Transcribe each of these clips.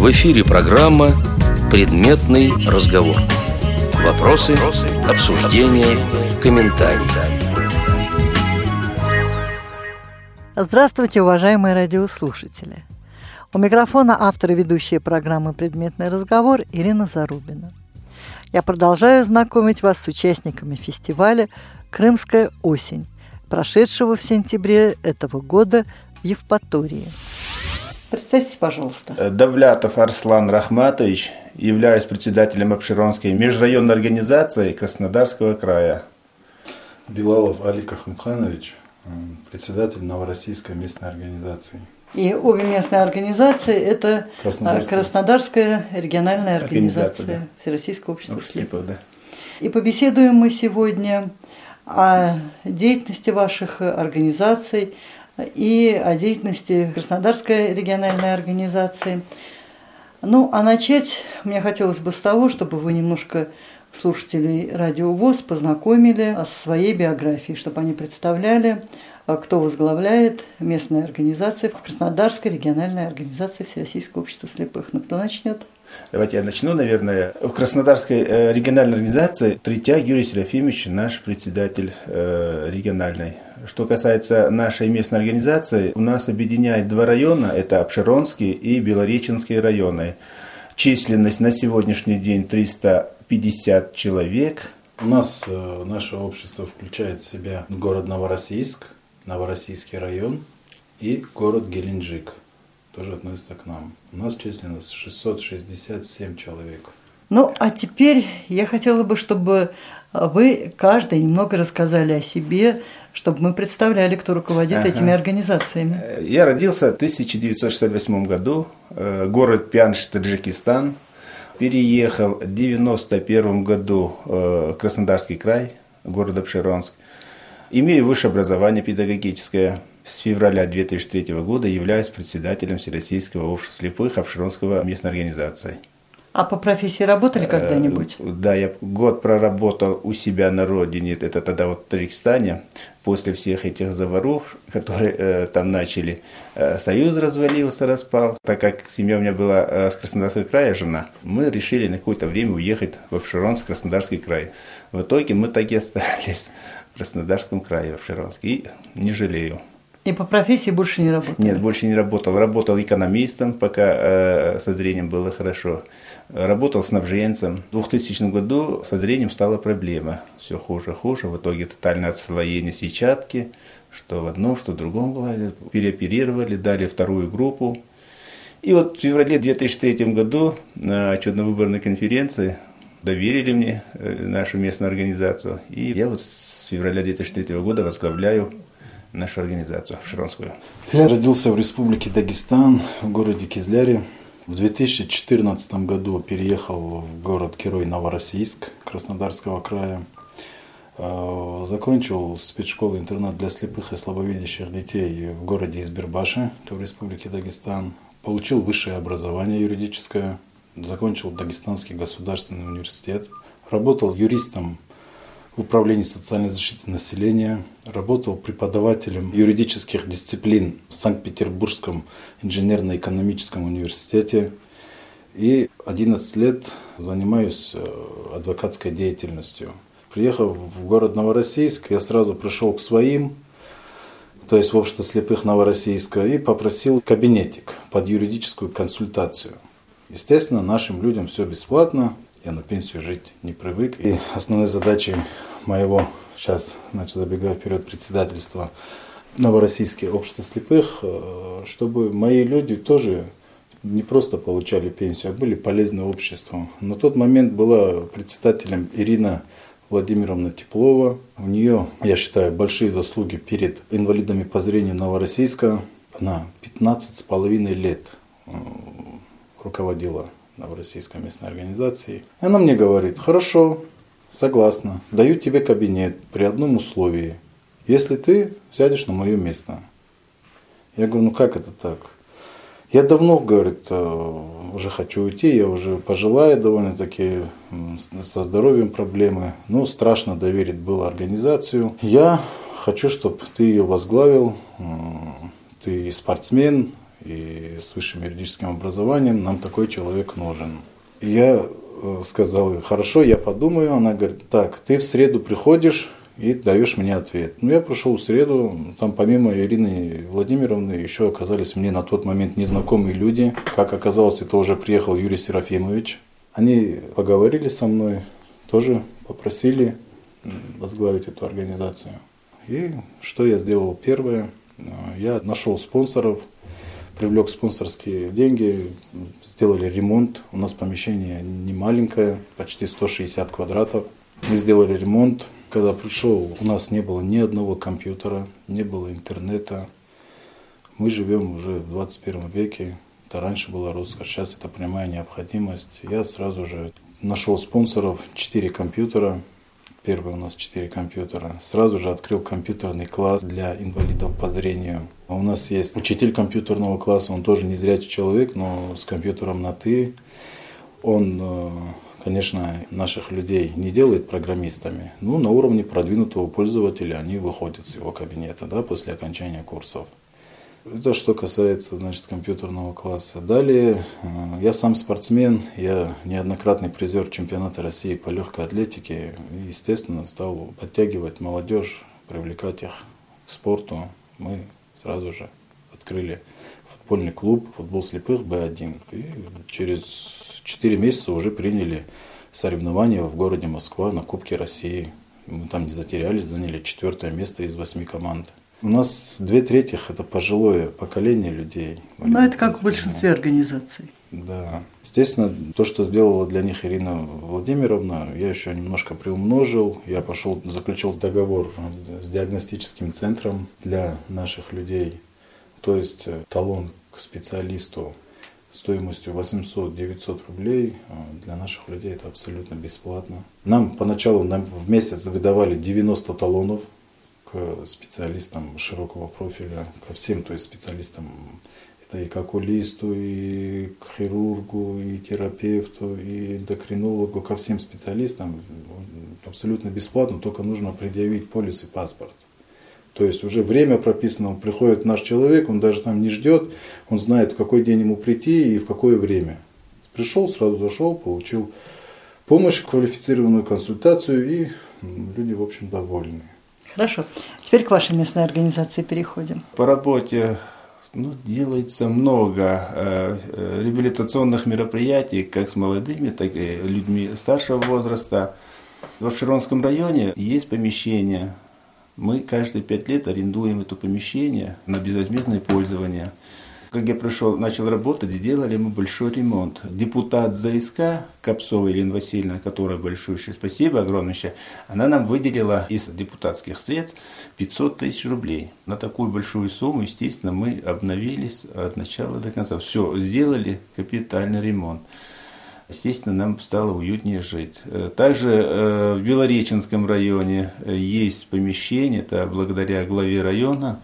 В эфире программа «Предметный разговор». Вопросы, обсуждения, комментарии. Здравствуйте, уважаемые радиослушатели. У микрофона автор и ведущая программы «Предметный разговор» Ирина Зарубина. Я продолжаю знакомить вас с участниками фестиваля «Крымская осень», прошедшего в сентябре этого года в Евпатории. Представьтесь, пожалуйста. Э, Давлятов Арслан Рахматович, являюсь председателем Обширонской межрайонной организации Краснодарского края. Билалов Алик Ахмедханович, председатель Новороссийской местной организации. И обе местные организации – это Краснодарская, Краснодарская региональная организация, Организация, Всероссийского общества слепых. слепых, да. И побеседуем мы сегодня о деятельности ваших организаций и о деятельности Краснодарской региональной организации. Ну, а начать мне хотелось бы с того, чтобы вы немножко слушателей Радио ВОЗ познакомили с своей биографией, чтобы они представляли, а, кто возглавляет местные организации в Краснодарской региональной организации Всероссийского общества слепых. Ну, кто начнет? Давайте я начну, наверное. В Краснодарской э, региональной организации Третьяк Юрий Серафимович, наш председатель э, региональной. Что касается нашей местной организации, у нас объединяет два района, это Обширонский и Белореченский районы. Численность на сегодняшний день 350 человек. У нас э, наше общество включает в себя город Новороссийск, Новороссийский район и город Геленджик. Тоже относится к нам. У нас численность 667 человек. Ну, а теперь я хотела бы, чтобы вы каждый немного рассказали о себе, чтобы мы представляли, кто руководит Ага. этими организациями. Э, Я родился в 1968 году, э, город Пянш, Таджикистан. Переехал в 1991 году э, в Краснодарский край, город Обширонск. Имею высшее образование педагогическое. С февраля 2003 года являюсь председателем Всероссийского общества слепых Обширонского местной организации. А по профессии работали когда-нибудь? Э, Да, я год проработал у себя на родине, это тогда вот в Таджикистане, после всех этих заварух, которые э, там начали. Э, союз развалился, распал. Так как семья у меня была э, с Краснодарского края, жена, мы решили на какое-то время уехать в Обширонск, Краснодарский край. В итоге мы так и остались в Краснодарском крае, в Обширонске. И не жалею. И по профессии больше не работали? Нет, больше не работал. Работал экономистом, пока э, со зрением было хорошо. Работал снабженцем. В 2000 году со зрением стала проблема. Все хуже, хуже. В итоге тотальное отслоение сетчатки. Что в одном, что в другом глазе. Переоперировали, дали вторую группу. И вот в феврале 2003 году на отчетно-выборной конференции доверили мне э, нашу местную организацию. И я вот с февраля 2003 года возглавляю нашу организацию Обширонскую. Я родился в республике Дагестан, в городе Кизляре. В 2014 году переехал в город Герой Новороссийск Краснодарского края. Э, Закончил спецшколу-интернат для слепых и слабовидящих детей в городе Избербаши, это в республике Дагестан. Получил высшее образование юридическое, закончил Дагестанский государственный университет. Работал юристом в управлении социальной защиты населения, работал преподавателем юридических дисциплин в Санкт-Петербургском инженерно-экономическом университете и 11 лет занимаюсь э, адвокатской деятельностью. Приехав в город Новороссийск, я сразу пришел к своим, то есть в общество слепых Новороссийска, и попросил кабинетик под юридическую консультацию. Естественно, нашим людям все бесплатно, я на пенсию жить не привык. И основной задачей моего, сейчас значит, забегая вперед, председательства Новороссийское общество слепых, э, чтобы мои люди тоже не просто получали пенсию, а были полезны обществу. На тот момент была председателем Ирина Владимировна Теплова. У нее, я считаю, большие заслуги перед инвалидами по зрению Новороссийска. Она 15 с половиной лет э, руководила Новороссийской местной организацией. И она мне говорит, хорошо, согласна, даю тебе кабинет при одном условии, если ты сядешь на мое место. Я говорю, ну как это так? Я давно, говорит, э, уже хочу уйти, я уже пожилая довольно-таки, со здоровьем проблемы. Ну, страшно доверить было организацию. Я хочу, чтобы ты ее возглавил, ты спортсмен, и с высшим юридическим образованием, нам такой человек нужен. И я э, сказал, хорошо, я подумаю. Она говорит, так, ты в среду приходишь и даешь мне ответ. Ну, я пришел в среду, там помимо Ирины Владимировны еще оказались мне на тот момент незнакомые люди. Как оказалось, это уже приехал Юрий Серафимович. Они поговорили со мной, тоже попросили возглавить эту организацию. И что я сделал первое? Я нашел спонсоров, привлек спонсорские деньги, сделали ремонт. У нас помещение не маленькое, почти 160 квадратов. Мы сделали ремонт. Когда пришел, у нас не было ни одного компьютера, не было интернета. Мы живем уже в 21 веке. Это раньше была роскошь, сейчас это прямая необходимость. Я сразу же нашел спонсоров, 4 компьютера, Первый у нас 4 компьютера. Сразу же открыл компьютерный класс для инвалидов по зрению. А у нас есть учитель компьютерного класса, он тоже не зрячий человек, но с компьютером на «ты». Он, э, конечно, наших людей не делает программистами, но на уровне продвинутого пользователя они выходят с его кабинета да, после окончания курсов. Это что касается, значит, компьютерного класса. Далее, э, я сам спортсмен, я неоднократный призер чемпионата России по легкой атлетике. И, естественно, стал подтягивать молодежь, привлекать их к спорту. Мы сразу же открыли футбольный клуб «Футбол слепых Б1». И через 4 месяца уже приняли соревнования в городе Москва на Кубке России. Мы там не затерялись, заняли четвертое место из восьми команд. У нас две трети это пожилое поколение людей. Ну, это как в большинстве организаций. Да. Естественно, то, что сделала для них Ирина Владимировна, я еще немножко приумножил. Я пошел, заключил договор с диагностическим центром для наших людей. То есть э, талон к специалисту стоимостью 800-900 рублей э, для наших людей это абсолютно бесплатно. Нам поначалу нам в месяц выдавали 90 талонов к специалистам широкого профиля, ко всем, то есть специалистам, это и к окулисту, и к хирургу, и терапевту, и эндокринологу, ко всем специалистам абсолютно бесплатно, только нужно предъявить полис и паспорт. То есть уже время прописано, он приходит наш человек, он даже там не ждет, он знает, в какой день ему прийти и в какое время. Пришел, сразу зашел, получил помощь, квалифицированную консультацию, и люди, в общем, довольны. Хорошо. Теперь к вашей местной организации переходим. По работе ну, делается много э, э, реабилитационных мероприятий, как с молодыми, так и людьми старшего возраста. В Обширонском районе есть помещение. Мы каждые пять лет арендуем это помещение на безвозмездное пользование. Как я пришел, начал работать, сделали мы большой ремонт. Депутат ЗСК Копцова Елена Васильевна, которая большое спасибо огромное, она нам выделила из депутатских средств 500 тысяч рублей. На такую большую сумму, естественно, мы обновились от начала до конца. Все, сделали капитальный ремонт. Естественно, нам стало уютнее жить. Также э, в Белореченском районе э, есть помещение, это благодаря главе района,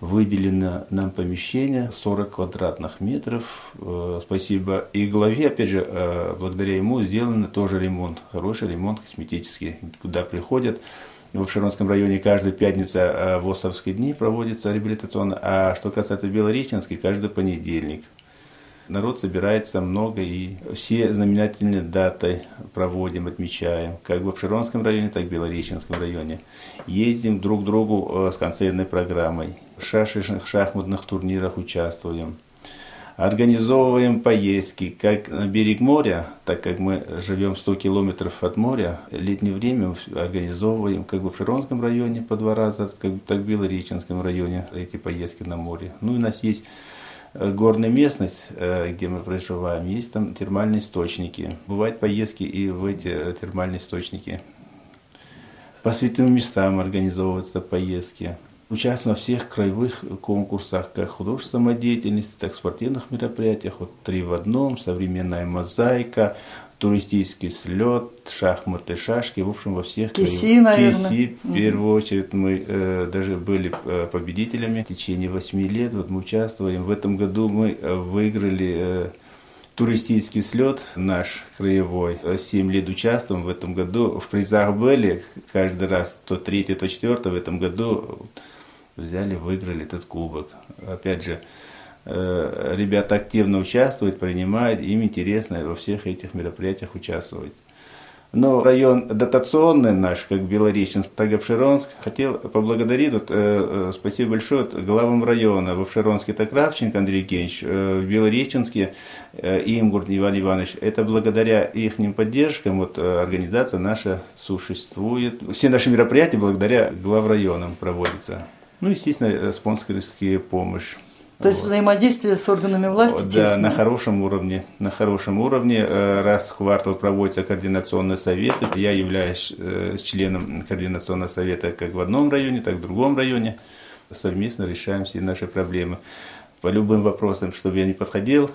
выделено нам помещение 40 квадратных метров. Э, спасибо. И главе, опять же, э, благодаря ему сделан тоже ремонт, хороший ремонт косметический, куда приходят. В Обширонском районе каждая пятница э, в ОСовские дни проводится реабилитационно, а что касается Белореченской, каждый понедельник – Народ собирается много, и все знаменательные даты проводим, отмечаем, как в Обширонском районе, так и в Белореченском районе. Ездим друг к другу с концертной программой, шашечных шахматных турнирах участвуем. Организовываем поездки как на берег моря, так как мы живем 100 километров от моря. Летнее время организовываем как в Обширонском районе по два раза, так и в Белореченском районе эти поездки на море. Ну и у нас есть Э, горная местность, э, где мы проживаем, есть там термальные источники. Бывают поездки и в эти э, термальные источники. По святым местам организовываются поездки. Участвуем во всех краевых конкурсах, как художественной самодеятельности, так и спортивных мероприятиях. Вот три в одном, современная мозаика, туристический слет, шахматы, шашки, в общем, во всех Киси, наверное. Киси, в первую очередь, мы э, даже были э, победителями в течение восьми лет, вот мы участвуем. В этом году мы э, выиграли э, туристический слет наш краевой. Семь лет участвуем в этом году. В призах были каждый раз то третье, то четвертое. В этом году взяли, выиграли этот кубок. Опять же, ребята активно участвуют, принимают, им интересно во всех этих мероприятиях участвовать. Но район дотационный наш, как Белореченск, так и Обширонск, хотел поблагодарить, вот, э, э, спасибо большое вот, главам района, в Обширонске это Кравченко Андрей Евгеньевич, э, в Белореченске э, Имгур Иван Иванович. Это благодаря их поддержкам вот, э, организация наша существует. Все наши мероприятия благодаря главрайонам проводятся. Ну, естественно, э, спонсорские помощь. То есть взаимодействие с органами власти Да, тесное. на хорошем уровне. На хорошем уровне. Э, Раз в квартал проводится координационный совет. Я являюсь э, членом координационного совета как в одном районе, так и в другом районе. Совместно решаем все наши проблемы. По любым вопросам, чтобы я не подходил,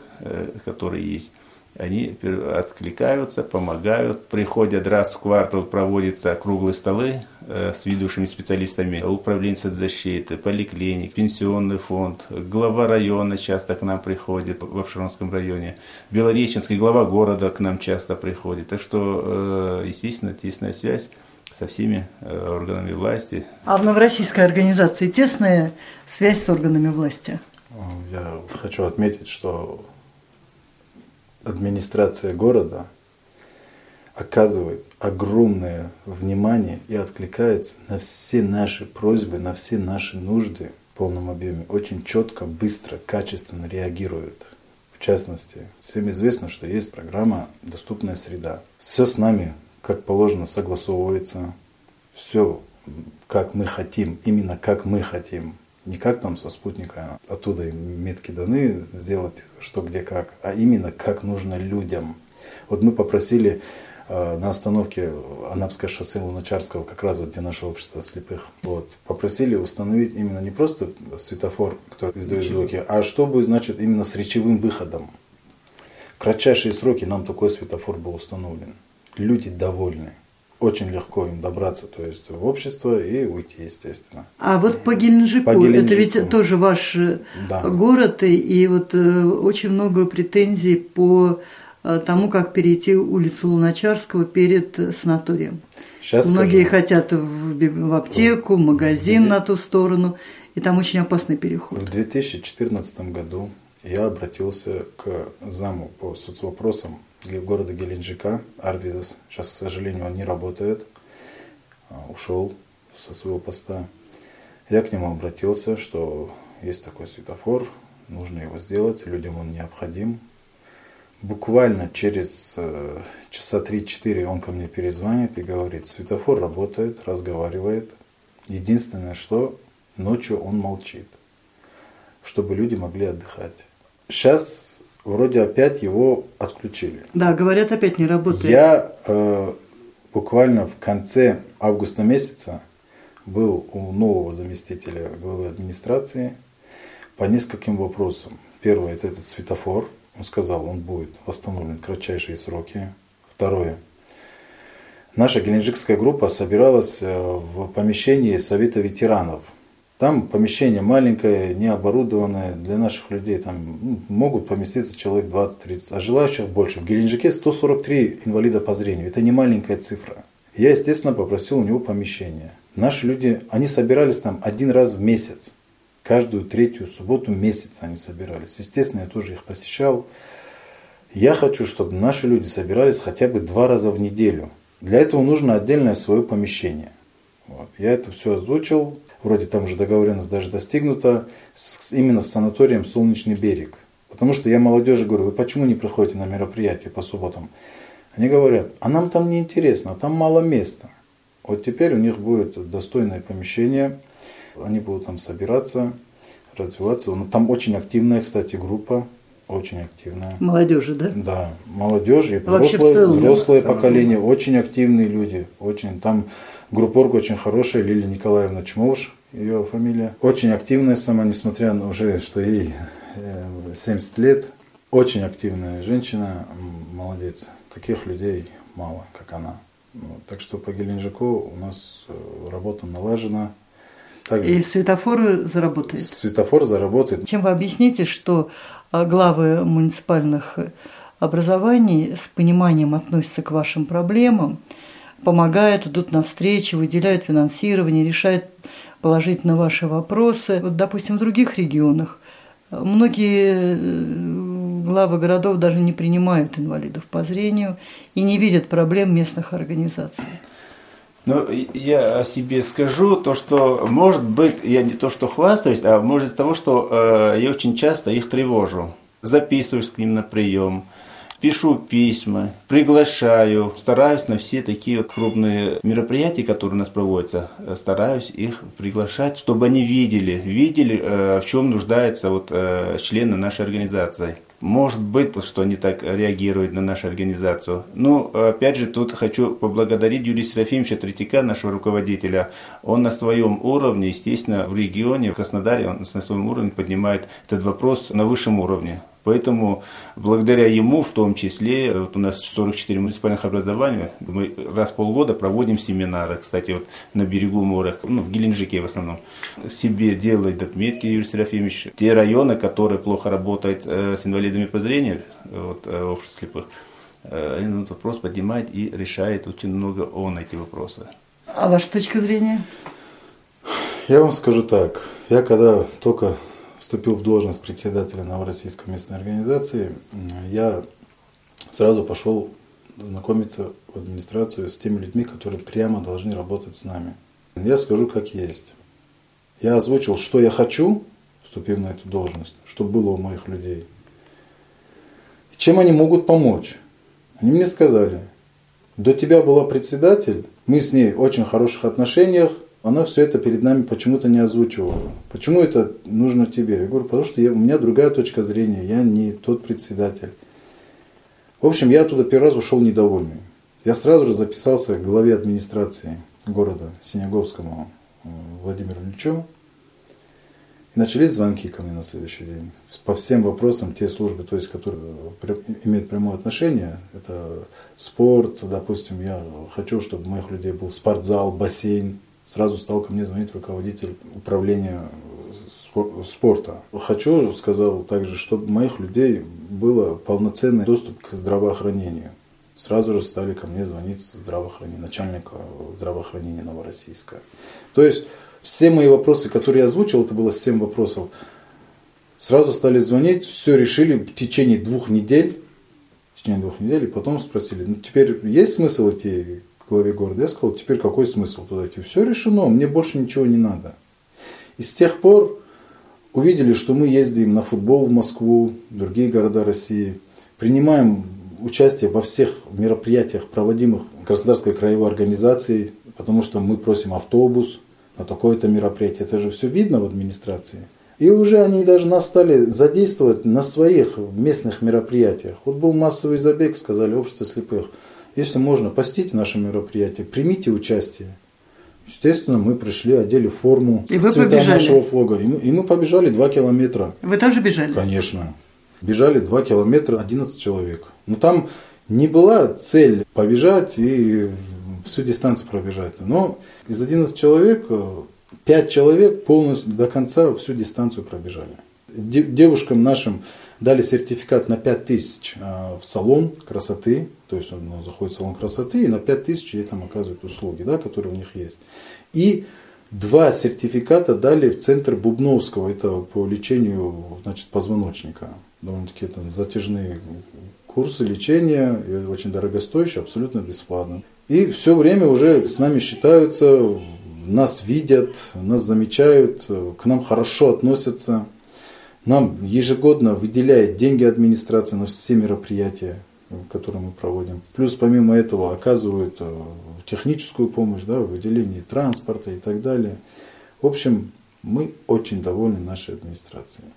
которые есть, они откликаются, помогают, приходят раз в квартал, проводятся круглые столы э, с ведущими специалистами, управление соцзащиты, поликлиник, пенсионный фонд, глава района часто к нам приходит в Обширонском районе, Белореченский глава города к нам часто приходит. Так что, э, естественно, тесная связь со всеми э, органами власти. А в Новороссийской организации тесная связь с органами власти? Я хочу отметить, что администрация города оказывает огромное внимание и откликается на все наши просьбы, на все наши нужды в полном объеме. Очень четко, быстро, качественно реагирует. В частности, всем известно, что есть программа «Доступная среда». Все с нами, как положено, согласовывается. Все, как мы хотим, именно как мы хотим. Не как там со спутника, оттуда им метки даны, сделать что, где, как, а именно как нужно людям. Вот мы попросили э, на остановке Анапское шоссе Луначарского, как раз вот где наше общество слепых, вот, попросили установить именно не просто светофор, который издает звуки, а чтобы, значит, именно с речевым выходом. В кратчайшие сроки нам такой светофор был установлен. Люди довольны очень легко им добраться, то есть в общество и уйти, естественно. А вот по Геленджику, По Геленджику. это ведь тоже ваш э, Да. город, и, вот э, очень много претензий по э, тому, как перейти улицу Луначарского перед санаторием. Сейчас Многие скажу. хотят в, в аптеку, в магазин на ту сторону, и там очень опасный переход. В 2014 году я обратился к заму по соцвопросам города Геленджика, Арвидас. Сейчас, к сожалению, он не работает, а, ушел со своего поста. Я к нему обратился, что есть такой светофор, нужно его сделать, людям он необходим. Буквально через э, часа 3-4 он ко мне перезвонит и говорит, светофор работает, разговаривает. Единственное, что ночью он молчит, чтобы люди могли отдыхать. Сейчас вроде опять его отключили. Да, говорят, опять не работает. Я э, буквально в конце августа месяца был у нового заместителя главы администрации по нескольким вопросам. Первое – это этот светофор. Он сказал, он будет восстановлен в кратчайшие сроки. Второе. Наша геленджикская группа собиралась э, в помещении Совета ветеранов. Там помещение маленькое, не оборудованное для наших людей. Там ну, могут поместиться человек 20-30, а желающих больше. В Геленджике 143 инвалида по зрению. Это не маленькая цифра. Я, естественно, попросил у него помещение. Наши люди, они собирались там один раз в месяц. Каждую третью субботу месяца они собирались. Естественно, я тоже их посещал. Я хочу, чтобы наши люди собирались хотя бы два раза в неделю. Для этого нужно отдельное свое помещение. Вот. Я это все озвучил. Вроде там уже договоренность даже достигнута. С, именно с санаторием «Солнечный берег». Потому что я молодежи говорю, вы почему не приходите на мероприятия по субботам? Они говорят, а нам там не интересно, там мало места. Вот теперь у них будет достойное помещение, они будут там собираться, развиваться. Ну, Там очень активная, кстати, группа, очень активная. Молодежи, да? Да, молодежь и Вообще в взрослое, целом. взрослое поколение, очень активные люди, очень там группорка очень хорошая, Лилия Николаевна Чмовш, ее фамилия, очень активная сама, несмотря на уже, что ей э, 70 лет, очень активная женщина, молодец, таких людей мало, как она. Ну, так что по Геленджику у нас э, работа налажена. Также И светофор заработает. светофор заработает. Чем вы объясните, что а, главы муниципальных образований с пониманием относятся к вашим проблемам, помогают, идут навстречу, выделяют финансирование, решают положительно ваши вопросы. Вот, допустим, в других регионах Многие э, главы городов даже не принимают инвалидов по зрению и не видят проблем местных организаций. Ну, я о себе скажу, то, что, может быть, я не то, что хвастаюсь, а может из того, что э, я очень часто их тревожу. Записываюсь к ним на прием, пишу письма, приглашаю, стараюсь на все такие вот крупные мероприятия, которые у нас проводятся, э, стараюсь их приглашать, чтобы они видели, видели, э, в чем нуждаются вот э, члены нашей организации. Может быть, что они так реагируют на нашу организацию. Ну, опять же, тут хочу поблагодарить Юрия Серафимовича Третьяка, нашего руководителя. Он на своем уровне, естественно, в регионе, в Краснодаре, он на своем уровне поднимает этот вопрос на высшем уровне. Поэтому благодаря ему, в том числе, вот у нас 44 муниципальных образования, мы раз в полгода проводим семинары, кстати, вот на берегу моря, ну, в Геленджике в основном. Себе делает отметки Юрий Серафимович. Те районы, которые плохо работают э, с инвалидами по зрению, вот, э, общество слепых, э, этот вопрос поднимает и решает очень много он эти вопросы. А ваша точка зрения? Я вам скажу так. Я когда только вступил в должность председателя Новороссийской местной организации, я сразу пошел знакомиться в администрацию с теми людьми, которые прямо должны работать с нами. Я скажу, как есть. Я озвучил, что я хочу, вступив на эту должность, чтобы было у моих людей. И чем они могут помочь? Они мне сказали, до тебя была председатель, мы с ней в очень хороших отношениях, она все это перед нами почему-то не озвучивала. Почему это нужно тебе? Я говорю, потому что я, у меня другая точка зрения, я не тот председатель. В общем, я оттуда первый раз ушел недовольный. Я сразу же записался к главе администрации города Синеговскому э, Владимиру Ильичу. И начались звонки ко мне на следующий день. По всем вопросам, те службы, то есть, которые имеют прямое отношение, это спорт, допустим, я хочу, чтобы у моих людей был спортзал, бассейн, сразу стал ко мне звонить руководитель управления спорта. Хочу, сказал также, чтобы у моих людей был полноценный доступ к здравоохранению. Сразу же стали ко мне звонить здравоохранение, начальника здравоохранения Новороссийска. То есть все мои вопросы, которые я озвучил, это было 7 вопросов, сразу стали звонить, все решили в течение двух недель, в течение двух недель, и потом спросили, ну теперь есть смысл идти главе города. Я сказал, теперь какой смысл туда идти? Все решено, мне больше ничего не надо. И с тех пор увидели, что мы ездим на футбол в Москву, в другие города России, принимаем участие во всех мероприятиях, проводимых Краснодарской краевой организацией, потому что мы просим автобус на такое-то мероприятие. Это же все видно в администрации. И уже они даже нас стали задействовать на своих местных мероприятиях. Вот был массовый забег, сказали, общество слепых – если можно, посетите наше мероприятие, примите участие. Естественно, мы пришли, одели форму, и вы цвета побежали. нашего флага. И мы, и мы побежали 2 километра. Вы тоже бежали? Конечно. Бежали 2 километра 11 человек. Но там не была цель побежать и всю дистанцию пробежать. Но из 11 человек 5 человек полностью до конца всю дистанцию пробежали. Девушкам нашим дали сертификат на 5000 а, в салон красоты, то есть он ну, заходит в салон красоты и на 5000 ей там оказывают услуги, да, которые у них есть. И два сертификата дали в центр Бубновского, это по лечению значит, позвоночника. Довольно-таки это затяжные курсы лечения, очень дорогостоящие, абсолютно бесплатно. И все время уже с нами считаются, нас видят, нас замечают, к нам хорошо относятся. Нам ежегодно выделяет деньги администрация на все мероприятия, которые мы проводим. Плюс помимо этого оказывают э, техническую помощь да, в выделении транспорта и так далее. В общем, мы очень довольны нашей администрацией.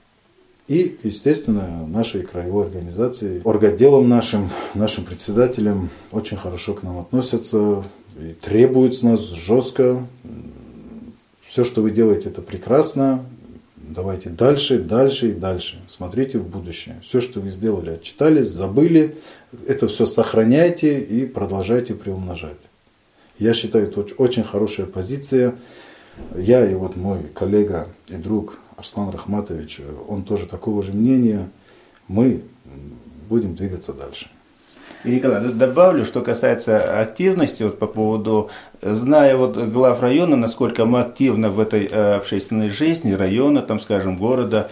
И, естественно, нашей краевой организации, орготделом нашим, нашим председателям очень хорошо к нам относятся и требуют с нас жестко. Все, что вы делаете, это прекрасно. Давайте дальше, дальше и дальше. Смотрите в будущее. Все, что вы сделали, отчитались, забыли, это все сохраняйте и продолжайте приумножать. Я считаю, это очень хорошая позиция. Я и вот мой коллега и друг Арслан Рахматович, он тоже такого же мнения. Мы будем двигаться дальше. И, Николай, добавлю, что касается активности, вот по поводу, зная вот глав района, насколько мы активны в этой э, общественной жизни района, там, скажем, города,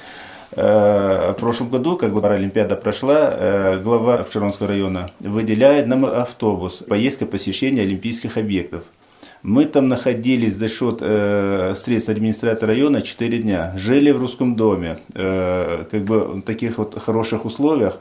в прошлом году, как бы Паралимпиада прошла, глава Обширонского района выделяет нам автобус, поездка посещения олимпийских объектов. Мы там находились за счет э, средств администрации района 4 дня. Жили в русском доме, э, как бы в таких вот хороших условиях.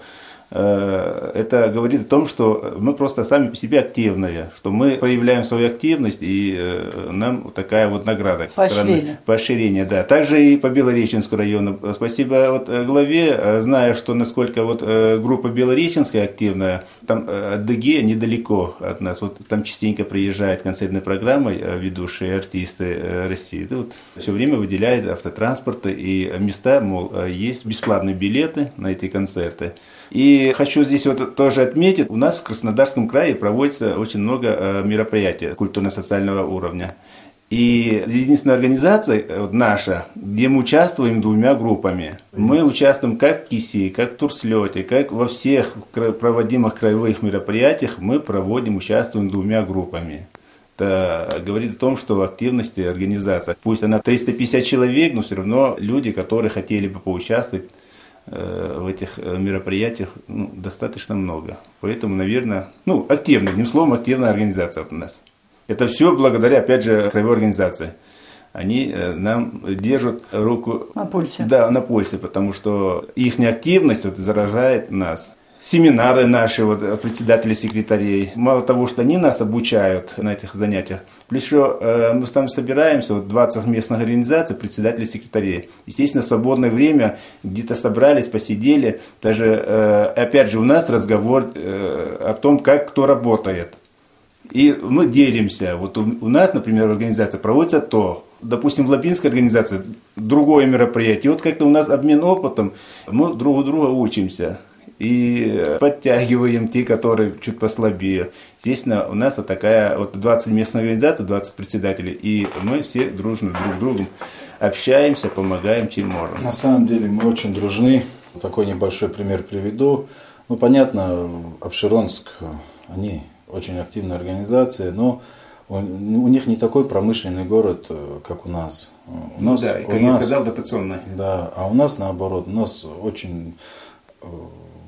Э, это говорит о том, что мы просто сами по себе активные, что мы проявляем свою активность, и э, нам такая вот награда. Поощрение. Поощрение, да. Также и по Белореченскому району. Спасибо вот э, главе, зная, что насколько вот группа Белореченская активная, там ДГ недалеко от нас, вот там частенько приезжает концертной программой ведущие артисты России. Это вот все время выделяет автотранспорты и места, мол, есть бесплатные билеты на эти концерты. И хочу здесь вот тоже отметить, у нас в Краснодарском крае проводится очень много э, мероприятий культурно-социального уровня. И единственная организация э, наша, где мы участвуем двумя группами. Мы участвуем как в КИСИ, как в Турслете, как во всех проводимых краевых мероприятиях мы проводим, участвуем двумя группами. Это говорит о том, что активности организация, пусть она 350 человек, но все равно люди, которые хотели бы поучаствовать, в этих э, мероприятиях ну, достаточно много. Поэтому, наверное, ну, активная, одним словом, активная организация у нас. Это все благодаря, опять же, краевой организации. Они э, нам держат руку... На пульсе. Да, на пульсе, потому что их неактивность вот заражает нас семинары наши, вот, председатели секретарей. Мало того, что они нас обучают на этих занятиях, плюс еще э, мы там собираемся, вот 20 местных организаций, председатели секретарей. Естественно, свободное время где-то собрались, посидели. Даже, э, опять же, у нас разговор э, о том, как кто работает. И мы делимся. Вот у, у нас, например, организация проводится то, допустим, в Лабинской организации другое мероприятие. И вот как-то у нас обмен опытом, мы друг у друга учимся и подтягиваем те, которые чуть послабее. Естественно, у нас вот такая вот 20 местных организаций, 20 председателей, и мы все дружно друг с другом общаемся, помогаем, чем можем. На самом деле мы очень дружны. Такой небольшой пример приведу. Ну, понятно, Обширонск, они очень активная организация, но у, у них не такой промышленный город, как у нас. У ну нас, да, как у я нас, сказал, дотационный. Да, а у нас наоборот, у нас очень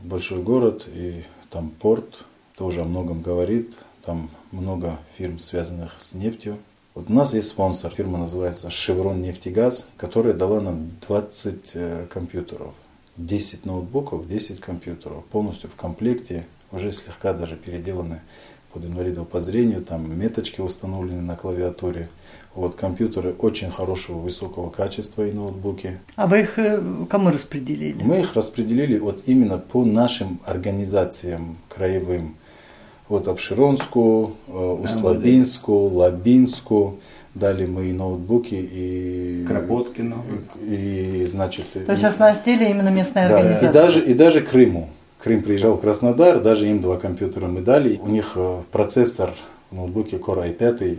большой город, и там порт тоже о многом говорит. Там много фирм, связанных с нефтью. Вот у нас есть спонсор, фирма называется Chevron Нефтегаз, которая дала нам 20 э, компьютеров. 10 ноутбуков, 10 компьютеров, полностью в комплекте, уже слегка даже переделаны под инвалидов по зрению, там меточки установлены на клавиатуре. Вот компьютеры очень хорошего, высокого качества и ноутбуки. А вы их э, кому распределили? Мы их распределили вот именно по нашим организациям краевым. Вот Обширонску, э, Услабинску, Лабинску. Дали мы и ноутбуки, и... Кропоткину. И, и значит... То есть оснастили именно местная да, организация? И даже, и даже Крыму. Крым приезжал в Краснодар, даже им два компьютера мы дали. У них э, процессор ноутбуке Core i5, э,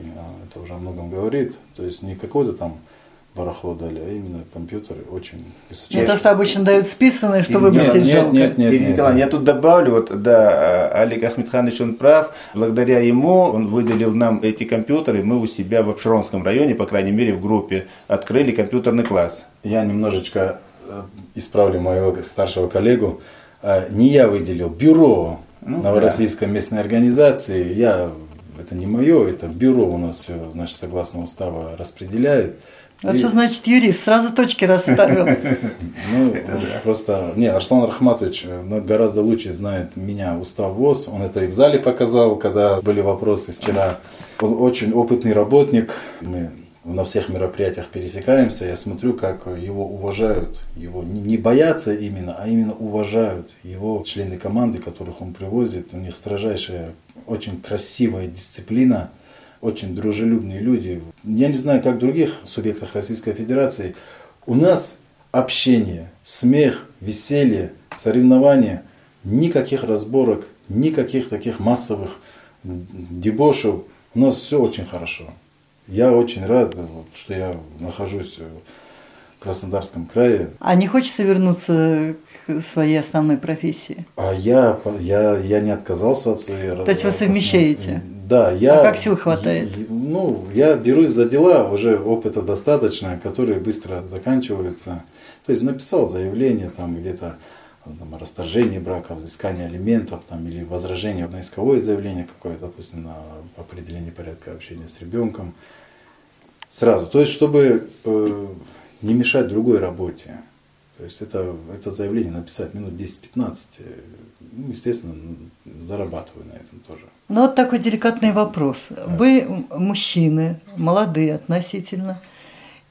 это уже о многом говорит. То есть не какой-то там барахло дали, а именно компьютеры очень высочайшие. Не то, что обычно дают списанные, что выбросить нет, жалко. Нет, нет, нет, Николай, я тут добавлю, вот, да, Олег Ахмедханович, он прав. Благодаря ему он выделил нам эти компьютеры, мы у себя в Обширонском районе, по крайней мере, в группе, открыли компьютерный класс. Я немножечко э, исправлю моего старшего коллегу. А, не я выделил, бюро ну, Новороссийской да. местной организации. Я, это не мое, это бюро у нас все, значит, согласно устава распределяет. Вот и... что значит юрист, сразу точки расставил. Ну, просто, не, Арслан Рахматович э, гораздо лучше знает меня устав ВОЗ, он это и в зале показал, когда были вопросы вчера. Он очень опытный работник, мы на всех мероприятиях пересекаемся, я смотрю, как его уважают, его не боятся именно, а именно уважают его члены команды, которых он привозит. У них строжайшая, очень красивая дисциплина, очень дружелюбные люди. Я не знаю, как в других субъектах Российской Федерации. У нас общение, смех, веселье, соревнования, никаких разборок, никаких таких массовых дебошев. У нас все очень хорошо. Я очень рад, что я нахожусь Краснодарском крае. А не хочется вернуться к своей основной профессии? А я, я, я не отказался от своей. То есть вы совмещаете? Да, я... А как сил хватает? Я, ну, я берусь за дела, уже опыта достаточно, которые быстро заканчиваются. То есть написал заявление там где-то там, о расторжении брака, взыскание алиментов там, или возражение на исковое заявление какое-то, допустим, на определение порядка общения с ребенком. Сразу. То есть, чтобы э, не мешать другой работе. То есть это, это заявление написать минут 10-15, ну, естественно, зарабатываю на этом тоже. Ну вот такой деликатный вопрос. Вы мужчины, молодые относительно,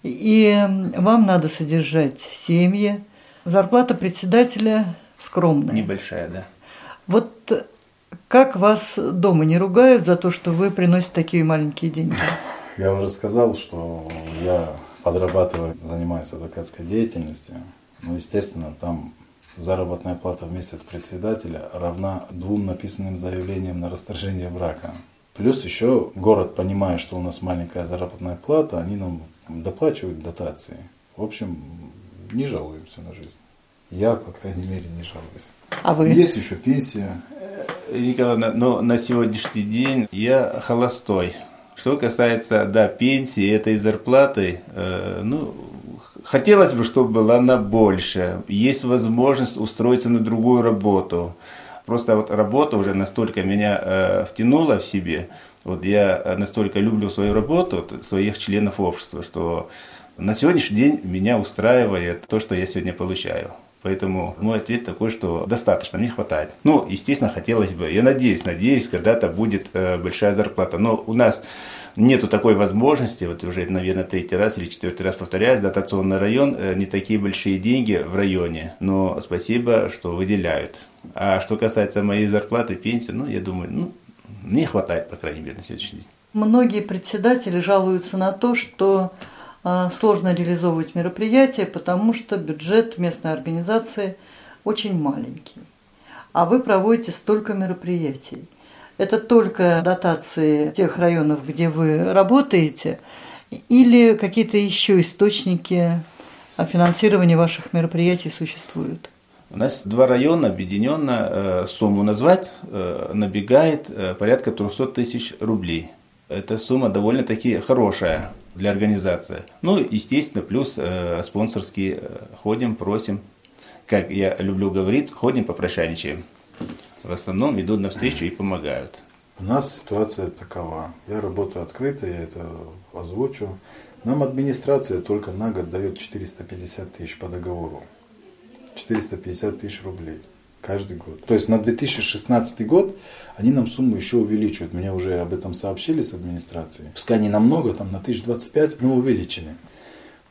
и вам надо содержать семьи. Зарплата председателя скромная. Небольшая, да. Вот как вас дома не ругают за то, что вы приносите такие маленькие деньги? Я уже сказал, что я подрабатываю, занимаюсь адвокатской деятельностью. Ну, естественно, там заработная плата в месяц председателя равна двум написанным заявлениям на расторжение брака. Плюс еще город, понимая, что у нас маленькая заработная плата, они нам доплачивают дотации. В общем, не жалуемся на жизнь. Я, по крайней мере, не жалуюсь. А вы? Есть еще пенсия. Николаевна, но на сегодняшний день я холостой. Что касается, да, пенсии, этой зарплаты, э, ну, хотелось бы, чтобы была она больше. Есть возможность устроиться на другую работу. Просто вот работа уже настолько меня э, втянула в себе. Вот я настолько люблю свою работу, своих членов общества, что на сегодняшний день меня устраивает то, что я сегодня получаю. Поэтому мой ответ такой, что достаточно, мне хватает. Ну, естественно, хотелось бы, я надеюсь, надеюсь, когда-то будет э, большая зарплата. Но у нас нету такой возможности, вот уже, наверное, третий раз или четвертый раз повторяюсь, дотационный район, э, не такие большие деньги в районе, но спасибо, что выделяют. А что касается моей зарплаты, пенсии, ну, я думаю, ну, мне хватает, по крайней мере, на сегодняшний день. Многие председатели жалуются на то, что сложно реализовывать мероприятия, потому что бюджет местной организации очень маленький. А вы проводите столько мероприятий. Это только дотации тех районов, где вы работаете, или какие-то еще источники финансирования ваших мероприятий существуют? У нас два района объединенно, э, сумму назвать, э, набегает э, порядка 300 тысяч рублей. Эта сумма довольно-таки хорошая для организации. Ну, естественно, плюс э, спонсорские э, ходим, просим. Как я люблю говорить, ходим, попрошайничаем. В основном идут навстречу и помогают. У нас ситуация такова. Я работаю открыто, я это озвучу. Нам администрация только на год дает 450 тысяч по договору. 450 тысяч рублей каждый год. То есть на 2016 год они нам сумму еще увеличивают. Мне уже об этом сообщили с администрации. Пускай не намного, там на 1025, но увеличены.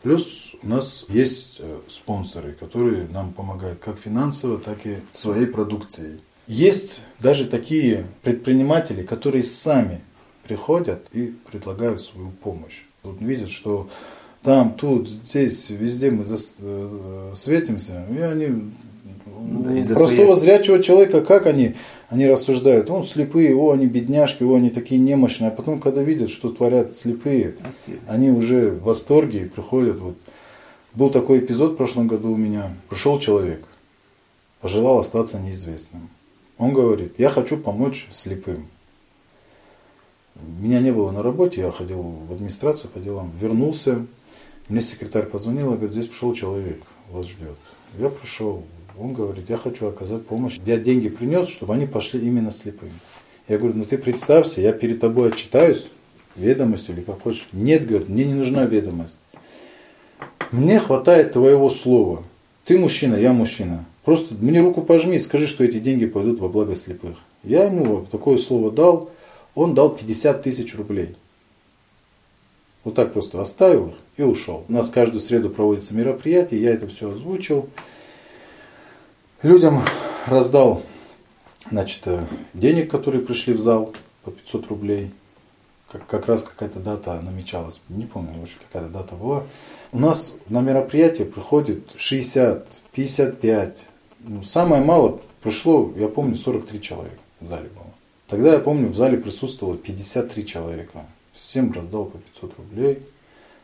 Плюс у нас есть э, спонсоры, которые нам помогают как финансово, так и своей продукцией. Есть даже такие предприниматели, которые сами приходят и предлагают свою помощь. Вот видят, что там, тут, здесь, везде мы э, светимся, и они да, простого своей... зрячего человека, как они, они рассуждают, он слепые, о, они бедняжки, о, они такие немощные, а потом, когда видят, что творят слепые, они уже в восторге и приходят. Вот. Был такой эпизод в прошлом году у меня, пришел человек, пожелал остаться неизвестным. Он говорит, я хочу помочь слепым. Меня не было на работе, я ходил в администрацию по делам, вернулся, мне секретарь позвонил говорит, здесь пришел человек, вас ждет. Я пришел, он говорит, я хочу оказать помощь. Я деньги принес, чтобы они пошли именно слепым. Я говорю, ну ты представься, я перед тобой отчитаюсь, ведомостью или как хочешь. Нет, говорит, мне не нужна ведомость. Мне хватает твоего слова. Ты мужчина, я мужчина. Просто мне руку пожми, скажи, что эти деньги пойдут во благо слепых. Я ему такое слово дал, он дал 50 тысяч рублей. Вот так просто оставил их и ушел. У нас каждую среду проводится мероприятие, я это все озвучил людям раздал значит, э, денег, которые пришли в зал по 500 рублей. Как, как раз какая-то дата намечалась, не помню, в общем, какая-то дата была. У нас на мероприятие приходит 60, 55. Ну, самое мало пришло, я помню, 43 человека в зале было. Тогда я помню, в зале присутствовало 53 человека. Всем раздал по 500 рублей.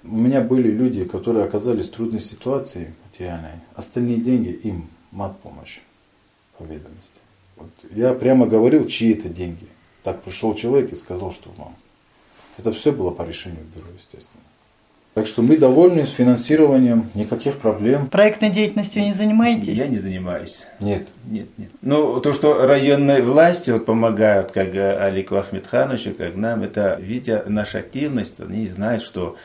У меня были люди, которые оказались в трудной ситуации материальной. Остальные деньги им мат-помощь по ведомости. Вот я прямо говорил, чьи это деньги. Так пришел человек и сказал, что вам. Это все было по решению бюро, естественно. Так что мы довольны с финансированием, никаких проблем. Проектной деятельностью не занимаетесь? Я не занимаюсь. Нет. Нет, нет. Ну, то, что районные власти вот помогают, как Алику Ахмедхановичу, как нам, это, видя нашу активность, они знают, что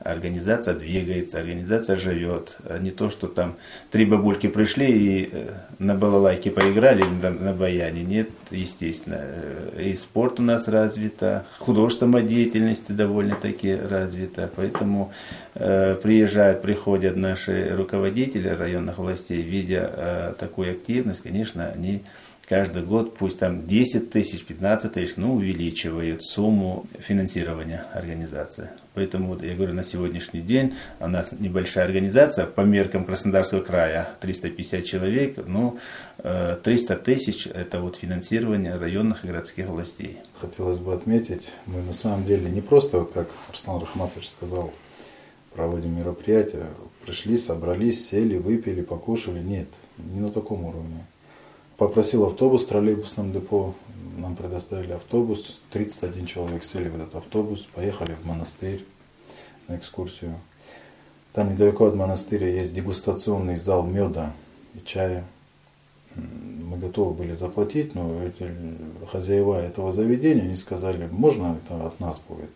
организация двигается, организация живет. А не то, что там три бабульки пришли и э, на балалайке поиграли, на, на баяне. Нет, естественно. Э, и спорт у нас развито, художественная самодеятельность довольно-таки развита. Поэтому э, приезжают, приходят наши руководители районных властей, видя э, такую активность, конечно, они каждый год, пусть там 10 тысяч, 15 тысяч, но увеличивает сумму финансирования организации. Поэтому вот я говорю, на сегодняшний день у нас небольшая организация по меркам Краснодарского края, 350 человек, но 300 тысяч это вот финансирование районных и городских властей. Хотелось бы отметить, мы на самом деле не просто, вот как Арслан Рахматович сказал, проводим мероприятия, пришли, собрались, сели, выпили, покушали. Нет, не на таком уровне. Попросил автобус в троллейбусном депо, нам предоставили автобус, 31 человек сели в этот автобус, поехали в монастырь на экскурсию. Там недалеко от монастыря есть дегустационный зал меда и чая. Мы готовы были заплатить, но эти хозяева этого заведения, они сказали, можно это от нас будет.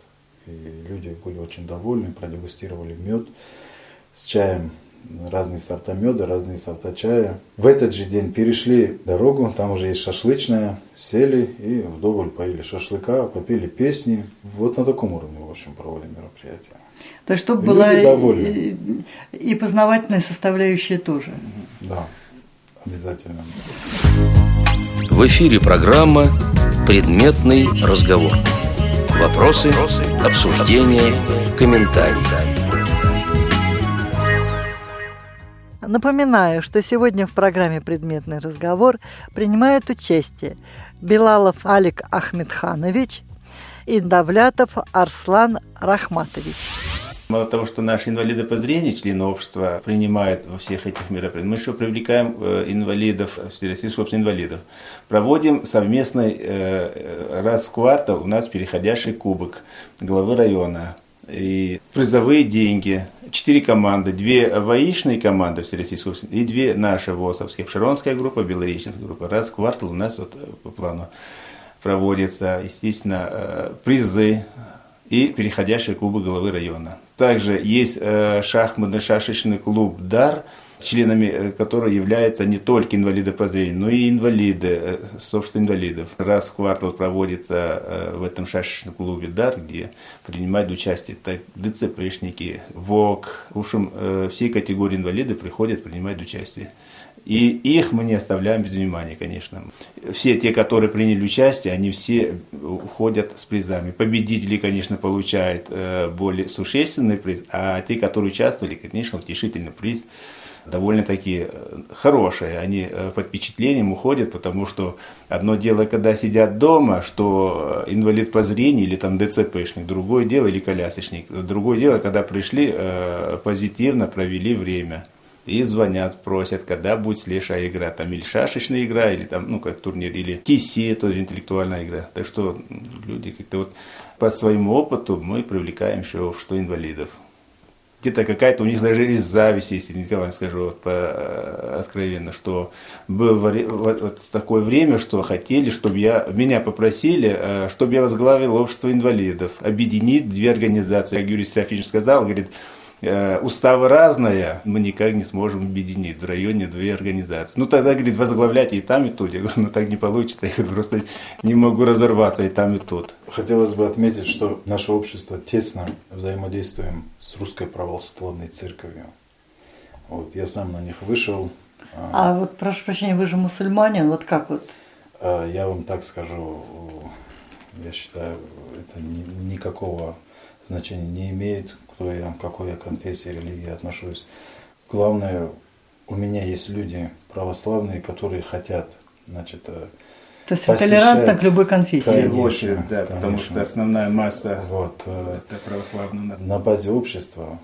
И люди были очень довольны, продегустировали мед с чаем разные сорта меда, разные сорта чая. В этот же день перешли дорогу, там уже есть шашлычная, сели и вдоволь поели шашлыка, попели песни. Вот на таком уровне, в общем, проводим мероприятие. То есть, чтобы была и, и познавательная составляющая тоже. Да, обязательно. В эфире программа «Предметный разговор». Вопросы, обсуждения, комментарии. Напоминаю, что сегодня в программе «Предметный разговор» принимают участие Белалов Алик Ахмедханович и Давлятов Арслан Рахматович. Мало того, что наши инвалиды по зрению, члены общества, принимают во всех этих мероприятиях, мы еще привлекаем э, инвалидов, Всероссийское общество инвалидов. Проводим совместный э, раз в квартал у нас переходящий кубок главы района и призовые деньги. Четыре команды, две воичные команды Всероссийского и две наши ВОСовские. Пшеронская группа, Белореченская группа. Раз в квартал у нас вот э, по плану проводятся, естественно, э, призы и переходящие кубы головы района. Также есть э, шахматный шашечный клуб «Дар», членами э, которого являются не только инвалиды по зрению, но и инвалиды, э, собственно, инвалидов. Раз в квартал проводится э, в этом шашечном клубе «Дар», где принимают участие так, ДЦПшники, ВОК, в общем, все категории инвалидов приходят, принимать участие. И их мы не оставляем без внимания, конечно. Все те, которые приняли участие, они все уходят с призами. Победители, конечно, получают более существенный приз, а те, которые участвовали, конечно, утешительный приз довольно-таки э, хорошие. Они э, под впечатлением уходят, потому что одно дело, когда сидят дома, что э, инвалид по зрению или там ДЦПшник, другое дело, или колясочник, другое дело, когда пришли, позитивно провели время. И звонят, просят, когда будет следующая игра, там или шашечная игра, или там, ну, как турнир, или киси, тоже интеллектуальная игра. Так что люди как-то вот по своему опыту мы привлекаем еще общество инвалидов где-то какая-то у них даже есть зависть, если Николай скажу вот, по, э, откровенно, что было вот, такое время, что хотели, чтобы я, меня попросили, э, чтобы я возглавил общество инвалидов, объединить две организации. Как Юрий Серафимович сказал, говорит, уставы разные, мы никак не сможем объединить в районе две организации. Ну, тогда, говорит, возглавляйте и там, и тут. Я говорю, ну, так не получится. Я говорю, просто не могу разорваться и там, и тут. Хотелось бы отметить, что наше общество тесно взаимодействуем с Русской Православной Церковью. Вот, я сам на них вышел. А, а вот, прошу прощения, вы же мусульманин, вот как вот? А, я вам так скажу, я считаю, это ни, никакого значения не имеет, кто я, к какой я конфессии, религии отношусь. Главное, у меня есть люди православные, которые хотят, значит, э, то есть вы толерантны к любой конфессии? Конечно, очередь, да, конечно. потому что основная масса вот, э, это православная. На базе общества,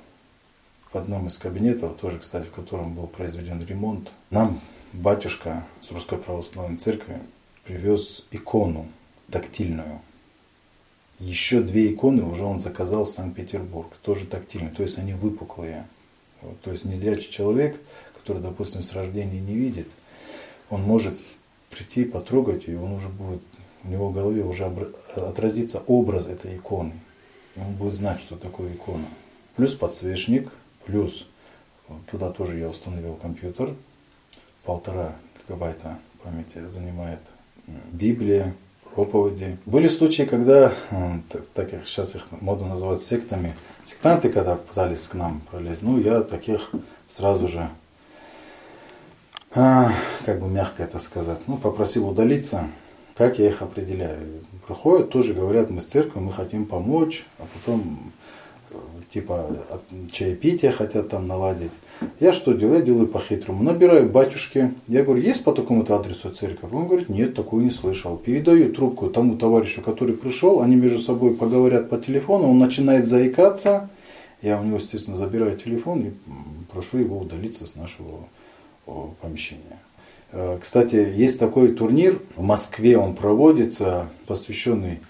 в одном из кабинетов, тоже, кстати, в котором был произведен ремонт, нам батюшка с Русской Православной Церкви привез икону тактильную. Еще две иконы уже он заказал в Санкт-Петербург, тоже тактильные, то есть они выпуклые. Вот, то есть незрячий человек, который, допустим, с рождения не видит, он может прийти, потрогать, и он уже будет, у него в голове уже отразится образ этой иконы. И он будет знать, что такое икона. Плюс подсвечник, плюс туда тоже я установил компьютер, полтора гигабайта памяти занимает Библия, проповеди. Были случаи, когда, так, так сейчас их модно называть сектами, сектанты, когда пытались к нам пролезть, ну, я таких сразу же, а, как бы мягко это сказать, ну, попросил удалиться. Как я их определяю? Приходят, тоже говорят, мы с церковью, мы хотим помочь, а потом типа чаепитие хотят там наладить. Я что делаю? Я делаю по-хитрому. Набираю батюшки. Я говорю, есть по такому-то адресу церковь? Он говорит, нет, такую не слышал. Передаю трубку тому товарищу, который пришел. Они между собой поговорят по телефону. Он начинает заикаться. Я у него, естественно, забираю телефон и прошу его удалиться с нашего помещения. Э, кстати, есть такой турнир. В Москве он проводится, посвященный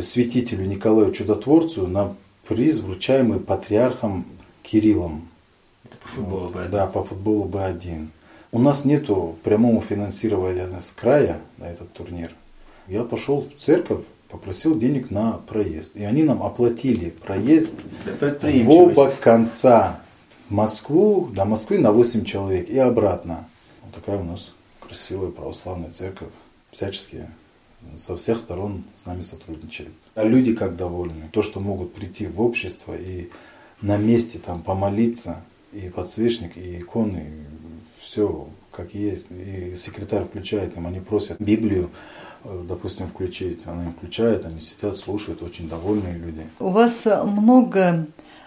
святителю Николаю Чудотворцу на приз, вручаемый патриархом Кириллом. Это по футболу вот, Б1. Да, по футболу Б1. У нас нету прямого финансирования с края на этот турнир. Я пошел в церковь, попросил денег на проезд. И они нам оплатили проезд в оба конца. В Москву, до Москвы на 8 человек и обратно. Вот такая у нас красивая православная церковь. Всяческие со всех сторон с нами сотрудничает. А люди как довольны. То, что могут прийти в общество и на месте там помолиться, и подсвечник, и иконы, все как есть. И секретарь включает им, они просят Библию, э, допустим, включить. Она им включает, они сидят, слушают, очень довольные люди. У вас много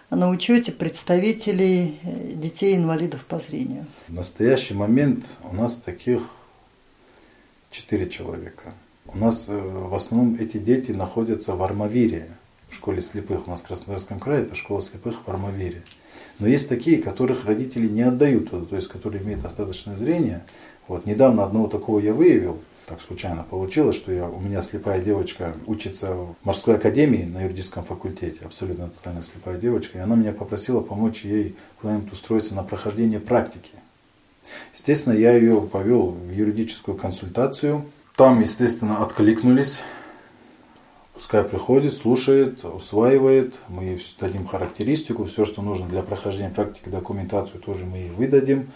на учете представителей э, детей-инвалидов по зрению? В настоящий момент у нас таких четыре человека. У нас э, в основном эти дети находятся в Армавире, в школе слепых. У нас в Краснодарском крае это школа слепых в Армавире. Но есть такие, которых родители не отдают туда, то есть которые имеют достаточное зрение. Вот недавно одного такого я выявил, так случайно получилось, что я, у меня слепая девочка учится в морской академии на юридическом факультете, абсолютно тотально слепая девочка, и она меня попросила помочь ей куда-нибудь устроиться на прохождение практики. Естественно, я ее повел в юридическую консультацию, там, естественно, откликнулись. Пускай приходит, слушает, усваивает. Мы ей дадим характеристику, все, что нужно для прохождения практики, документацию тоже мы ей выдадим.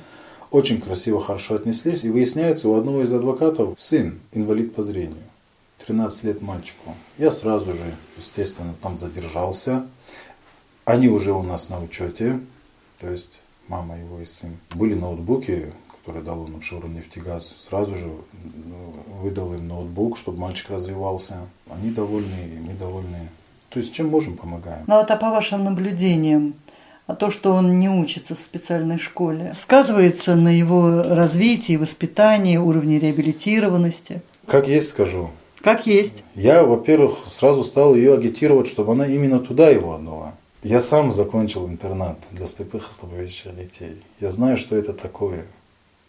Очень красиво, хорошо отнеслись. И выясняется, у одного из адвокатов сын, инвалид по зрению. 13 лет мальчику. Я сразу же, естественно, там задержался. Они уже у нас на учете, то есть мама его и сын. Были ноутбуки, который дал он обширу нефтегаз, сразу же ну, выдал им ноутбук, чтобы мальчик развивался. Они довольны, и мы довольны. То есть чем можем, помогаем. Ну вот а по вашим наблюдениям, а то, что он не учится в специальной школе, сказывается на его развитии, воспитании, уровне реабилитированности? Как есть скажу. Как есть. Я, во-первых, сразу стал ее агитировать, чтобы она именно туда его отдала. Я сам закончил интернат для слепых и слабовидящих детей. Я знаю, что это такое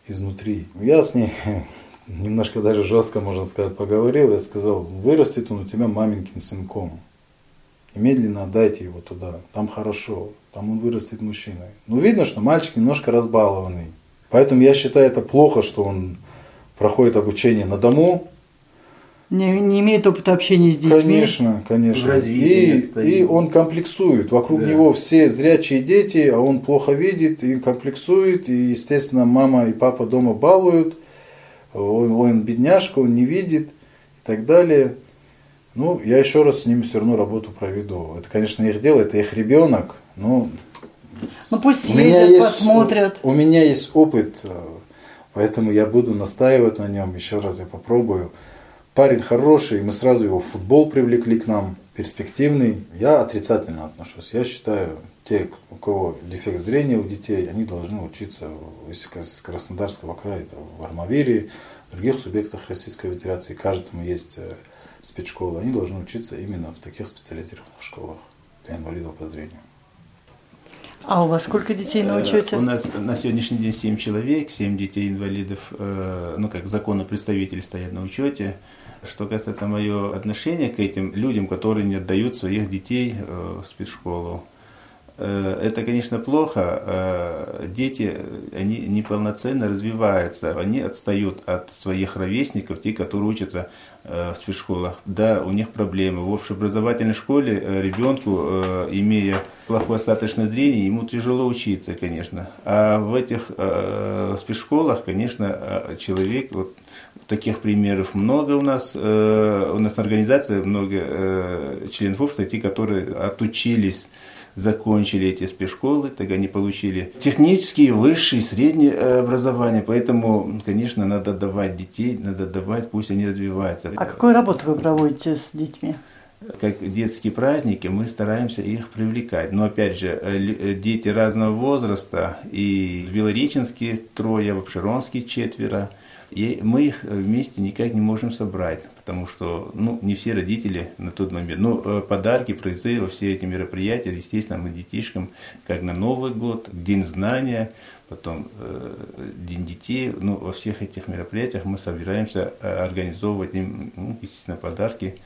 изнутри. Я с ней немножко даже жестко, можно сказать, поговорил. Я сказал, вырастет он у тебя маменькин сынком. Немедленно отдайте его туда. Там хорошо. Там он вырастет мужчиной. Ну, видно, что мальчик немножко разбалованный. Поэтому я считаю это плохо, что он проходит обучение на дому, не, не имеет опыта общения с детьми. Конечно, конечно. И, и он комплексует. Вокруг да. него все зрячие дети, а он плохо видит и комплексует. И, естественно, мама и папа дома балуют. Он, он бедняжка, он не видит и так далее. Ну, я еще раз с ними все равно работу проведу. Это, конечно, их дело, это их ребенок. Но ну пусть съездят, есть, посмотрят. У, у меня есть опыт, э, поэтому я буду настаивать на нем. Еще раз я попробую парень хороший, мы сразу его в футбол привлекли к нам, перспективный. Я отрицательно отношусь. Я считаю, те, у кого дефект зрения у детей, они должны учиться, с Краснодарского края, это в Армавире, в других субъектах Российской Федерации, каждому есть э, спецшкола, они должны учиться именно в таких специализированных школах для инвалидов по зрению. А у вас сколько детей на учете? У нас на сегодняшний день 7 человек, 7 детей инвалидов, э, ну как законно представители стоят на учете. Что касается моего отношения к этим людям, которые не отдают своих детей в спецшколу, Э, это, конечно, плохо. Э, дети, они неполноценно развиваются, они отстают от своих ровесников, те, которые учатся э, в спецшколах. Да, у них проблемы. В общеобразовательной школе ребенку, имея плохое остаточное зрение, ему тяжело учиться, конечно. А в этих спецшколах, конечно, человек, вот таких примеров много у нас. У нас организация, много членов общества, те, которые отучились закончили эти спецшколы, так они получили технические, высшие, среднее э, образование. Поэтому, конечно, надо давать детей, надо давать, пусть они развиваются. А какую работу вы проводите с детьми? как детские праздники, мы стараемся их привлекать. Но опять же, э, э, дети разного возраста, и Белореченские трое, Обширонские четверо – и мы их вместе никак не можем собрать, потому что ну, не все родители на тот момент. Ну, э, подарки, призы, все эти мероприятия, естественно, мы детишкам, как на Новый год, День знания, потом э, День детей, ну, во всех этих мероприятиях мы собираемся э, организовывать им, ну, естественно, подарки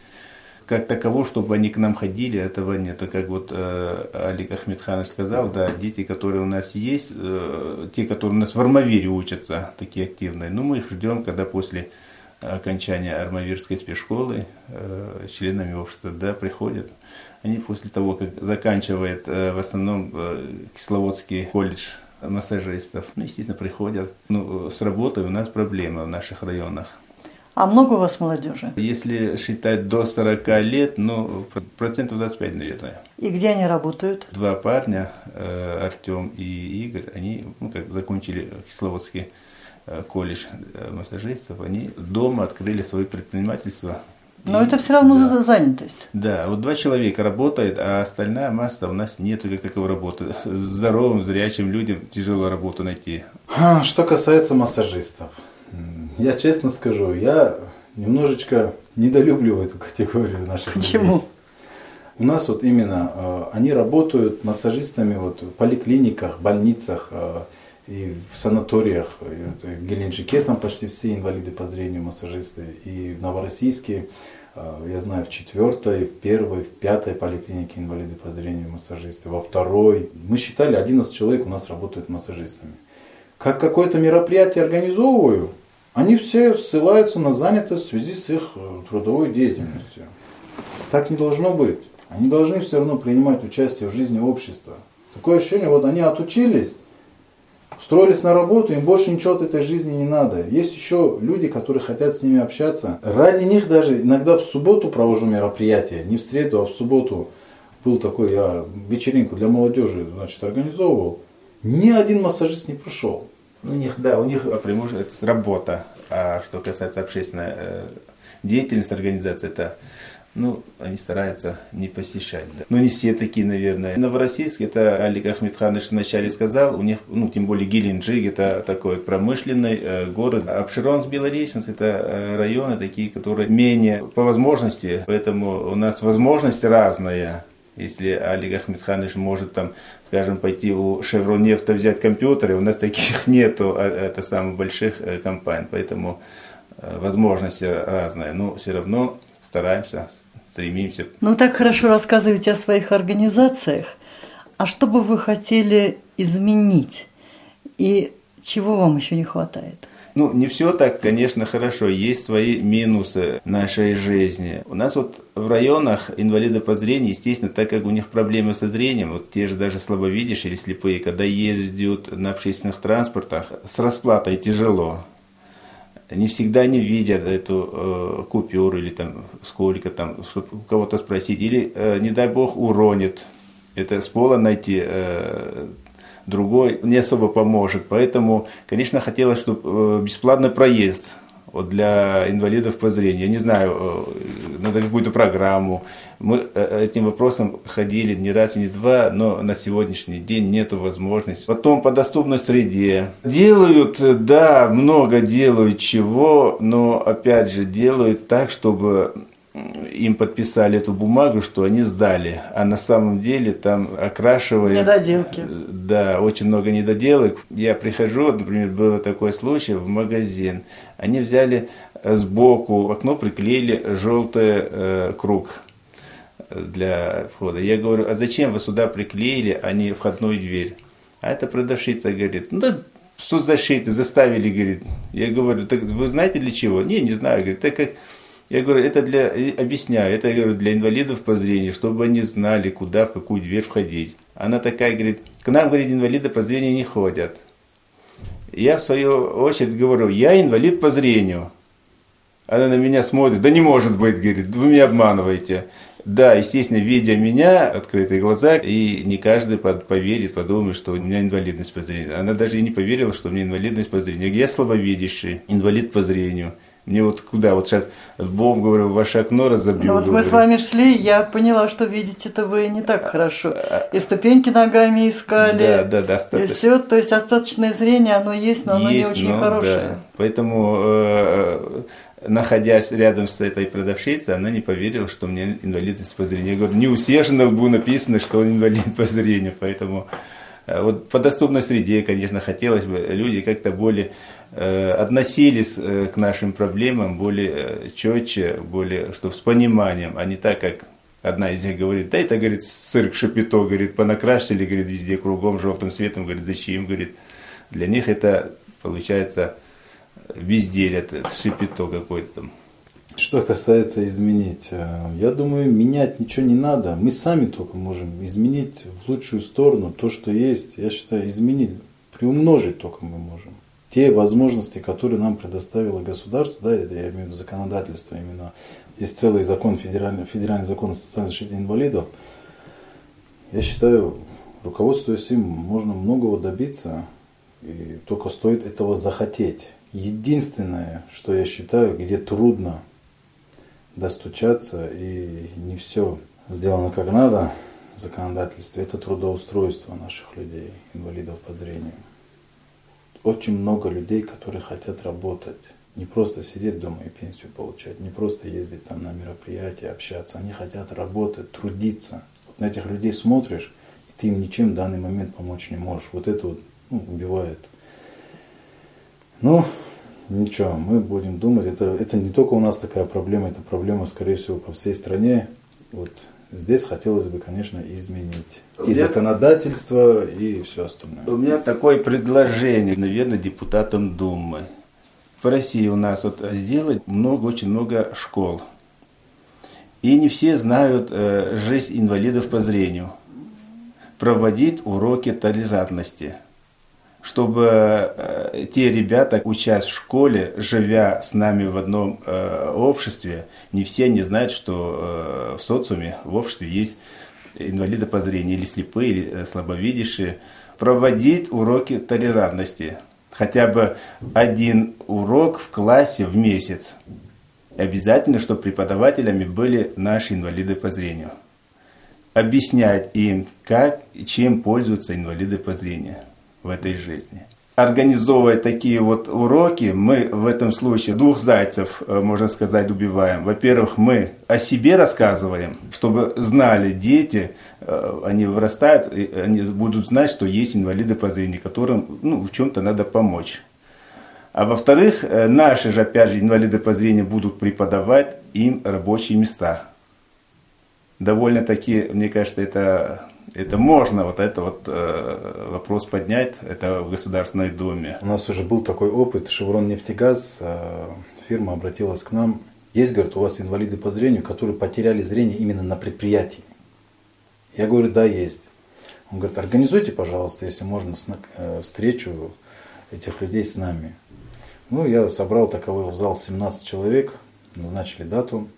как таково, чтобы они к нам ходили, этого нет. Как вот э, Олег Ахмедханович сказал, да, дети, которые у нас есть, э, те, которые у нас в Армавире учатся, такие активные, ну, мы их ждем, когда после окончания Армавирской спецшколы э, членами общества, да, приходят. Они после того, как заканчивает э, в основном э, Кисловодский колледж массажистов, ну, естественно, приходят. Ну, с работой у нас проблемы в наших районах. А много у вас молодежи? Если считать до 40 лет, ну, процентов 25, наверное. И где они работают? Два парня, э, Артем и Игорь, они ну, как закончили Кисловодский э, колледж э, массажистов, они дома открыли свое предпринимательство. Но и, это все равно да. занятость. Да, вот два человека работают, а остальная масса у нас нет как таковой работы. Здоровым, зрячим людям тяжело работу найти. Что касается массажистов. Я честно скажу, я немножечко недолюбливаю эту категорию наших Почему? Людей. У нас вот именно э, они работают массажистами вот в поликлиниках, больницах э, и в санаториях. И, в Геленджике там почти все инвалиды по зрению массажисты. И в Новороссийске, э, я знаю, в четвертой, в первой, в пятой поликлинике инвалиды по зрению массажисты. Во второй. Мы считали, 11 человек у нас работают массажистами. Как какое-то мероприятие организовываю, они все ссылаются на занятость в связи с их э, трудовой деятельностью. Так не должно быть. Они должны все равно принимать участие в жизни общества. Такое ощущение, вот они отучились, устроились на работу, им больше ничего от этой жизни не надо. Есть еще люди, которые хотят с ними общаться. Ради них даже иногда в субботу провожу мероприятия, не в среду, а в субботу. Был такой, я вечеринку для молодежи значит, организовывал. Ни один массажист не пришел. У них, да, у них преимущество это работа. А что касается общественной э, деятельности организации, это ну, они стараются не посещать. Да. Но не все такие, наверное. Новороссийск, это Олег Ахмедханович вначале сказал, у них, ну, тем более Геленджик, это такой промышленный э, город. Обширонск, Белореченск, это э, районы такие, которые менее по возможности, поэтому у нас возможность разная. Если Олег Ахмедханович может там, скажем, пойти у Шевронефта взять компьютеры, у нас таких нету, а, это самых больших э, компаний, поэтому э, возможности разные, но все равно стараемся, стремимся. Ну, так хорошо рассказываете о своих организациях. А что бы вы хотели изменить? И чего вам еще не хватает? Ну, не все так, конечно, хорошо. Есть свои минусы нашей жизни. У нас вот в районах инвалиды по зрению, естественно, так как у них проблемы со зрением, вот те же даже слабовидящие или слепые, когда ездят на общественных транспортах, с расплатой тяжело. Не всегда не видят эту э, купюру или там сколько там, чтобы у кого-то спросить. Или, э, не дай бог, уронит. Это с пола найти э, другой не особо поможет. Поэтому, конечно, хотелось, чтобы э, бесплатный проезд вот для инвалидов по зрению. Я не знаю, э, надо какую-то программу. Мы э, этим вопросом ходили не раз и не два, но на сегодняшний день нет возможности. Потом по доступной среде. Делают, да, много делают чего, но опять же делают так, чтобы им подписали эту бумагу, что они сдали, а на самом деле там окрашивают... Недоделки. Да, очень много недоделок. Я прихожу, например, было такой случай в магазин. Они взяли сбоку в окно приклеили желтый э, круг для входа. Я говорю, а зачем вы сюда приклеили, а не входную дверь? А эта продавщица говорит, ну да соцзащиты заставили, говорит. Я говорю, так вы знаете для чего? Не, не знаю, говорит, так как я говорю, это для, объясняю, это, я говорю, для инвалидов по зрению, чтобы они знали, куда, в какую дверь входить. Она такая, говорит, к нам, говорит, инвалиды по зрению не ходят. Я, в свою очередь, говорю, я инвалид по зрению. Она на меня смотрит, да не может быть, говорит, вы меня обманываете. Да, естественно, видя меня, открытые глаза, и не каждый поверит, подумает, что у меня инвалидность по зрению. Она даже и не поверила, что у меня инвалидность по зрению. Я слабовидящий, инвалид по зрению. Мне вот куда, вот сейчас Богом говорю, ваше окно разобью. Ну вот мы с вами шли, я поняла, что видите-то вы не так хорошо. И ступеньки ногами искали. Да, да, достаточно. И все, то есть остаточное зрение, оно есть, но оно есть, не очень но, хорошее. Да. Поэтому э, находясь рядом с этой продавщицей, она не поверила, что у меня инвалидность по зрению. Я говорю, не у всех на лбу написано, что он инвалид по зрению, поэтому вот по доступной среде, конечно, хотелось бы, люди как-то более э, относились э, к нашим проблемам более э, четче, более, что с пониманием, а не так, как одна из них говорит, да это, говорит, цирк шапито, говорит, понакрасили, говорит, везде кругом желтым светом, говорит, зачем, говорит, для них это получается безделие, это шипито какое-то там. Что касается изменить, э, я думаю, менять ничего не надо. Мы сами только можем изменить в лучшую сторону то, что есть. Я считаю, изменить, приумножить только мы можем. Те возможности, которые нам предоставило государство, да, я имею в виду законодательство именно, есть целый закон, федеральный, федеральный закон о социальной защите инвалидов. Я считаю, руководствуясь им, можно многого добиться, и только стоит этого захотеть. Единственное, что я считаю, где трудно достучаться и не все сделано как надо в законодательстве, это трудоустройство наших людей, инвалидов по зрению. Очень много людей, которые хотят работать. Не просто сидеть дома и пенсию получать, не просто ездить там на мероприятия, общаться. Они хотят работать, трудиться. Вот на этих людей смотришь, и ты им ничем в данный момент помочь не можешь. Вот это вот ну, убивает ну, ничего, мы будем думать. Это, это не только у нас такая проблема, это проблема, скорее всего, по всей стране. Вот здесь хотелось бы, конечно, изменить и меня, законодательство, и все остальное. У меня такое предложение, наверное, депутатам Думы. В России у нас вот сделать много, очень много школ. И не все знают э, жизнь инвалидов по зрению. Проводить уроки толерантности – чтобы э, те ребята, учась в школе, живя с нами в одном э, обществе, не все не знают, что э, в социуме, в обществе есть инвалиды по зрению, или слепые, или слабовидящие, проводить уроки толерантности. Хотя бы один урок в классе в месяц. обязательно, чтобы преподавателями были наши инвалиды по зрению. Объяснять им, как и чем пользуются инвалиды по зрению в этой жизни. Организовывая такие вот уроки, мы в этом случае двух зайцев, э, можно сказать, убиваем. Во-первых, мы о себе рассказываем, чтобы знали дети, э, они вырастают, они будут знать, что есть инвалиды по зрению, которым ну, в чем-то надо помочь. А во-вторых, э, наши же, опять же, инвалиды по зрению будут преподавать им рабочие места. Довольно-таки, мне кажется, это это можно, вот это вот э, вопрос поднять, это в Государственной Думе. У нас уже был такой опыт, Шеврон нефтегаз, э, фирма обратилась к нам. Есть, говорит, у вас инвалиды по зрению, которые потеряли зрение именно на предприятии. Я говорю, да, есть. Он говорит, организуйте, пожалуйста, если можно, э, встречу этих людей с нами. Ну, я собрал таковой в зал 17 человек, назначили дату.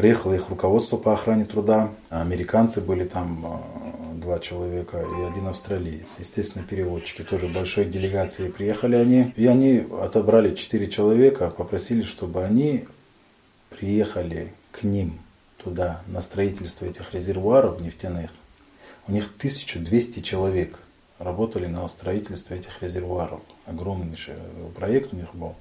Приехало их руководство по охране труда. Американцы были там э, два человека и один австралиец. Естественно, переводчики тоже большой делегации приехали они. И они отобрали четыре человека, попросили, чтобы они приехали к ним туда на строительство этих резервуаров нефтяных. У них 1200 человек работали на строительстве этих резервуаров. Огромнейший проект у них был.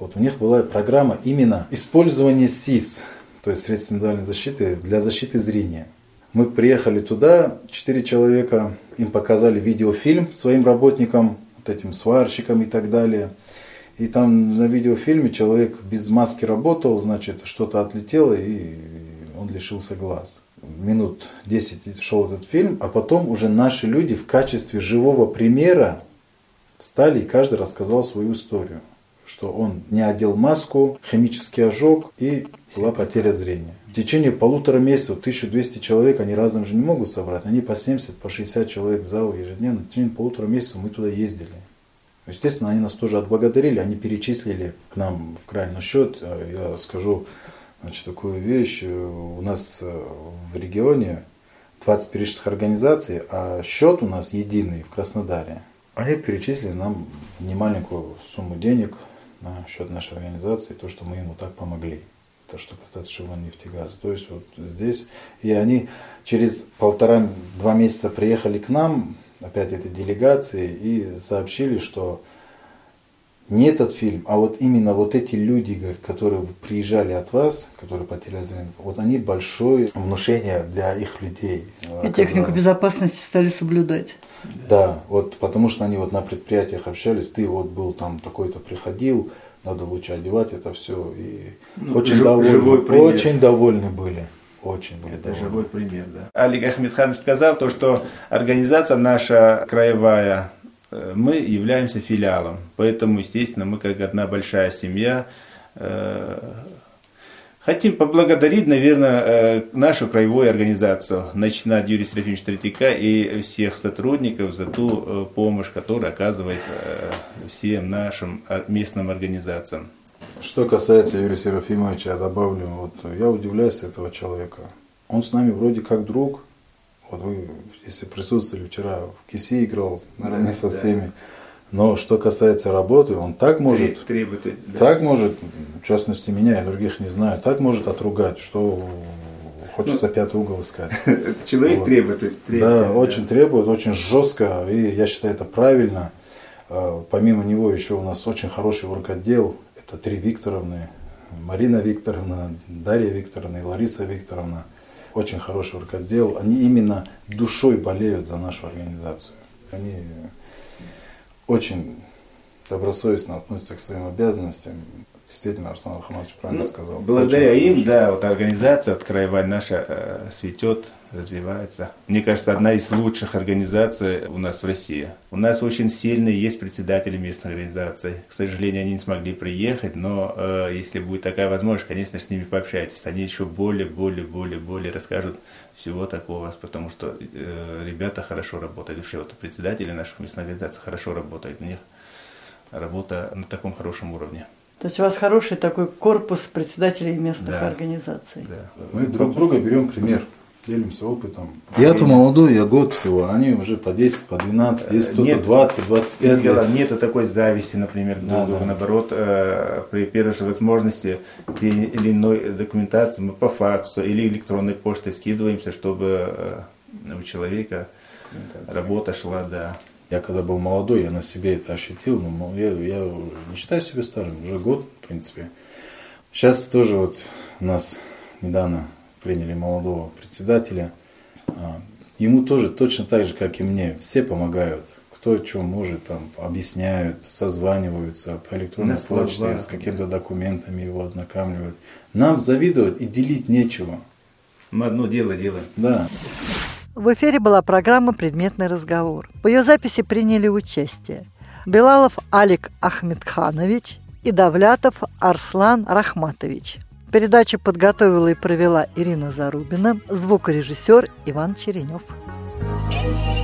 Вот у них была программа именно использования СИС то есть средств индивидуальной защиты для защиты зрения. Мы приехали туда, четыре человека, им показали видеофильм своим работникам, вот этим сварщикам и так далее. И там на видеофильме человек без маски работал, значит, что-то отлетело, и он лишился глаз. Минут 10 шел этот фильм, а потом уже наши люди в качестве живого примера встали и каждый рассказал свою историю. Что он не одел маску, химический ожог и была потеря зрения. В течение полутора месяцев 1200 человек, они разом же не могут собрать, они по 70, по 60 человек в зал ежедневно. В течение полутора месяцев мы туда ездили. Естественно, они нас тоже отблагодарили, они перечислили к нам в крайний счет. Я скажу значит, такую вещь. У нас э, в регионе 20 перечисленных организаций, а счет у нас единый в Краснодаре. Они перечислили нам немаленькую сумму денег на счет нашей организации, то, что мы ему так помогли. Это что касается Шиван нефтегаза. То есть вот здесь, и они через полтора-два месяца приехали к нам, опять этой делегации, и сообщили, что не этот фильм, а вот именно вот эти люди, говорят, которые приезжали от вас, которые потеряли зрение, вот они большое внушение для их людей. И технику безопасности стали соблюдать. Да, вот потому что они вот на предприятиях общались, ты вот был там такой-то приходил, надо лучше одевать это все. И ну, очень, жив, довольны, очень довольны были. Очень были Это довольны. живой пример, да. Алик Ахмедхан сказал то, что организация наша краевая, мы являемся филиалом. Поэтому, естественно, мы как одна большая семья э, Хотим поблагодарить, наверное, э, нашу краевую организацию, начиная от Юрия Серафимовича Третьяка и всех сотрудников за ту э, помощь, которую оказывает э, всем нашим местным организациям. Что касается Юрия Серафимовича, я добавлю, вот я удивляюсь этого человека. Он с нами вроде как друг. Вот вы, если присутствовали вчера, в КИСИ играл наравне да, со всеми. Да. Но что касается работы, он так может, требует, да. так может, в частности меня, я других не знаю, так может отругать, что хочется ну, пятый угол искать. Человек вот. требует, требует. Да, да, очень требует, очень жестко, и я считаю это правильно. А, помимо него еще у нас очень хороший орготдел, это три Викторовны, Марина Викторовна, Дарья Викторовна и Лариса Викторовна. Очень хороший орготдел. Они именно душой болеют за нашу организацию. Они очень добросовестно относятся к своим обязанностям. Действительно, Арсен Архамович правильно ну, сказал. Благодаря очень им, да, вот организация от краевая наша э, цветет, развивается. Мне кажется, одна из лучших организаций у нас в России. У нас очень сильные есть председатели местных организаций. К сожалению, они не смогли приехать, но э, если будет такая возможность, конечно, с ними пообщайтесь. Они еще более, более, более, более расскажут всего такого, потому что э, ребята хорошо работают. Вообще вот председатели наших местных организаций хорошо работают. У них работа на таком хорошем уровне. То есть у вас хороший такой корпус председателей местных да. организаций. Да. Мы друг друга берем пример делимся опытом. Я-то молодой, я год всего, они уже по 10, по 12, есть кто-то 20, 25 лет. Нету такой зависти, например, друг да, друга. Наоборот, э, при первой же возможности той или иной документации мы по факсу или электронной почтой скидываемся, чтобы э, у человека работа шла, да. Я когда был молодой, я на себе это ощутил, но я, я не считаю себя старым, уже год, в принципе. Сейчас тоже вот у нас недавно приняли молодого председателя. А, ему тоже точно так же, как и мне, все помогают. Кто что может, там, объясняют, созваниваются по электронной почте, с какими-то документами его ознакомливают. Нам завидовать и делить нечего. Мы одно дело делаем. Да. В эфире была программа «Предметный разговор». В ее записи приняли участие Белалов Алик Ахмедханович и Давлятов Арслан Рахматович. Передачу подготовила и провела Ирина Зарубина, звукорежиссер Иван Черенев. thank you